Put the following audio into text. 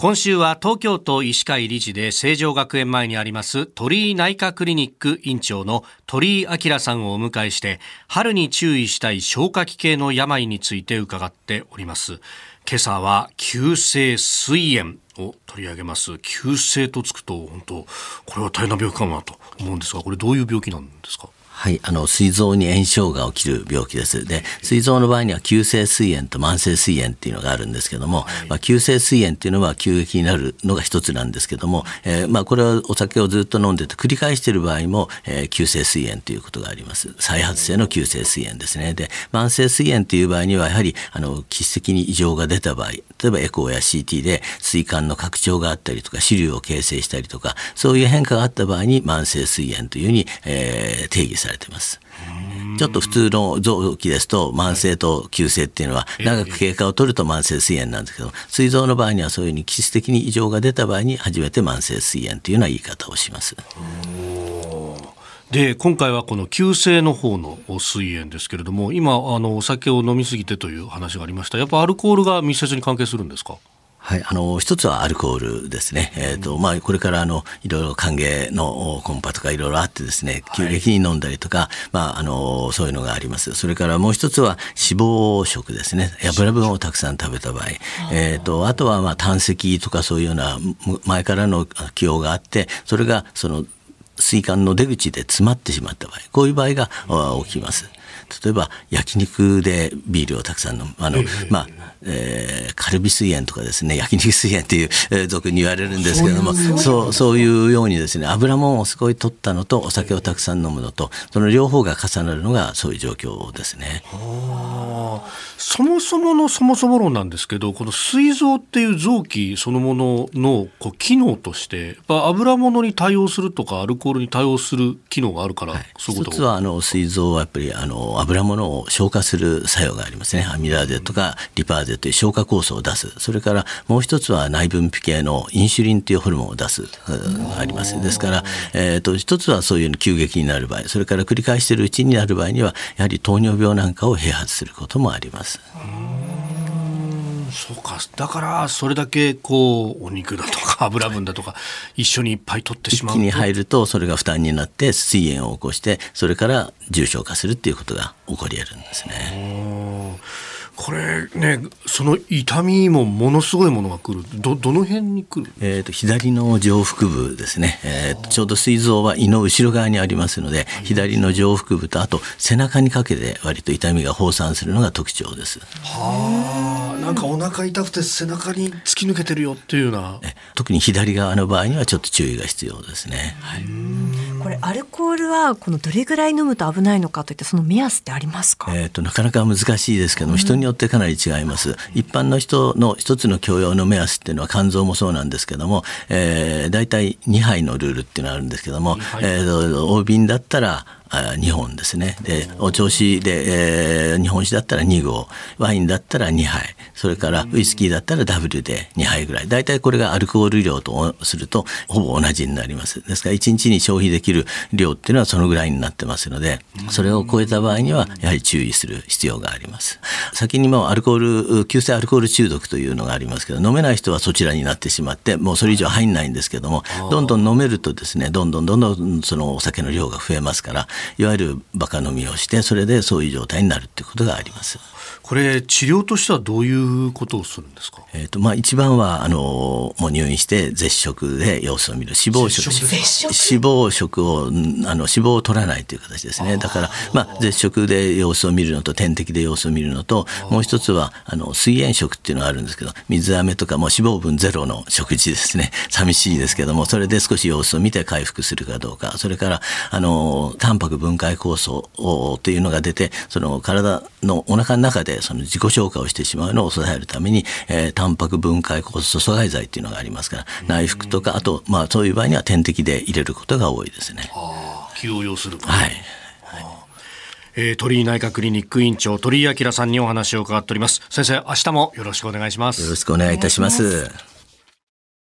今週は東京都医師会理事で成城学園前にあります鳥居内科クリニック院長の鳥居明さんをお迎えして春に注意したい消化器系の病について伺っております。今朝は急性膵炎を取り上げます。急性とつくと本当これは大変な病気かなと思うんですがこれどういう病気なんですか？はい、あの、膵臓に炎症が起きる病気です。で、膵臓の場合には急性膵炎と慢性膵炎っていうのがあるんですけども、はい、まあ、急性膵炎っていうのは急激になるのが一つなんですけども、えー、まあ、これはお酒をずっと飲んでて繰り返している場合も、えー、急性膵炎ということがあります。再発性の急性膵炎ですね。で、慢性膵炎っていう場合には、やはり、あの、気質的に異常が出た場合、例えばエコーや CT で膵管の拡張があったりとか、支流を形成したりとか、そういう変化があった場合に慢性膵炎というふうに、えー、定義されされてます。ちょっと普通の臓器ですと慢性と急性っていうのは長く経過を取ると慢性膵炎なんですけど膵臓の場合にはそういうふうに気質的に異常が出た場合に初めて慢性膵炎というような言い方をします。で今回はこの急性の方の膵炎ですけれども今あのお酒を飲みすぎてという話がありましたやっぱアルコールが密接に関係するんですか？はい、あの一つはアルコールですね、えーとまあ、これからあのいろいろ歓迎のコンパとかいろいろあってですね急激に飲んだりとか、はい、まあ、あのそういうのがあります。それからもう一つは脂肪食ですね。油分をたくさん食べた場合、えーと、あとはまあ胆石とかそういうような前からの起用があってそれがその水管の出口で詰まってしまった場合こういう場合が起きます。例えば焼肉でビールをたくさん飲むあの、まあえー、カルビ水炎とかですね焼肉水炎っていう、えー、俗に言われるんですけどもそうそういうようにですね油もんをすごい取ったのとお酒をたくさん飲むのとその両方が重なるのがそういう状況ですね。そもそものそもそも論なんですけどこの膵臓っていう臓器そのもののこう機能としてやっぱ油物に対応するとかアルコールに対応する機能があるから、はい、そういうこと？一つはあの膵臓はやっぱりあの油物を消化する作用がありますね。アミラーゼとかリパーゼという消化酵素を出す。それからもう一つは内分泌系のインシュリンというホルモンを出すがあります。ですから、えーと、一つはそういう急激になる場合それから繰り返しているうちになる場合にはやはり糖尿病なんかを併発することもあります。そうか。だからそれだけこうお肉だとか 油分だとか一緒にいっぱい取ってしまう一気に入るとそれが負担になって膵炎を起こしてそれから重症化するっていうことが起こり得るんですね。これねその痛みもものすごいものが来る。どどの辺に来る？えーと、左の上腹部ですね、えーと、ちょうど膵臓は胃の後ろ側にありますので、左の上腹部とあと背中にかけて割と痛みが放散するのが特徴です。はあ。なんかお腹痛くて背中に突き抜けてるよっていうような。特に左側の場合にはちょっと注意が必要ですね。はい、これアルコールはこのどれぐらい飲むと危ないのかといってその目安ってありますか、えーと、なかなか難しいですけども、人によってかなり違います。一般の人の一つの許容の目安っていうのは肝臓もそうなんですけども、えー、大体2杯のルールっていうのがあるんですけども、えー、大瓶だったら2本ですね。でお調子で、えー、日本酒だったら2合ワインだったら2杯それからウイスキーだったらダブルで2杯ぐらい。大体これがアルコール量とするとほぼ同じになります。ですから1日に消費できる量っていうのはそのぐらいになってますのでそれを超えた場合にはやはり注意する必要があります。先にもアルコール急性アルコール中毒というのがありますけど飲めない人はそちらになってしまってもうそれ以上入んないんですけどもどんどん飲めるとですねどんどんどんどんそのお酒の量が増えますからいわゆるバカ飲みをしてそれでそういう状態になるっていうことがあります。これ治療としてはどういうことをするんですか？えっ、ー、とまあ一番はあのもう入院して絶食で様子を見る脂肪食脂肪食？をあの脂肪を取らないという形ですね。だからまあ絶食で様子を見るのと点滴で様子を見るのともう一つはあの水塩食っていうのがあるんですけど水飴とかも脂肪分ゼロの食事ですね。寂しいですけどもそれで少し様子を見て回復するかどうかそれからあのタンパク分解酵素っていうのが出てその体のお腹の中でその自己消化をしてしまうのを抑えるために、えー、タンパク分解酵素阻害剤っていうのがありますから内服とかあとまあそういう場合には点滴で入れることが多いですね。気を要するはい、えー、鳥居内科クリニック院長鳥居明さんにお話を伺っております。先生明日もよろしくお願いします。よろしくお願いいたします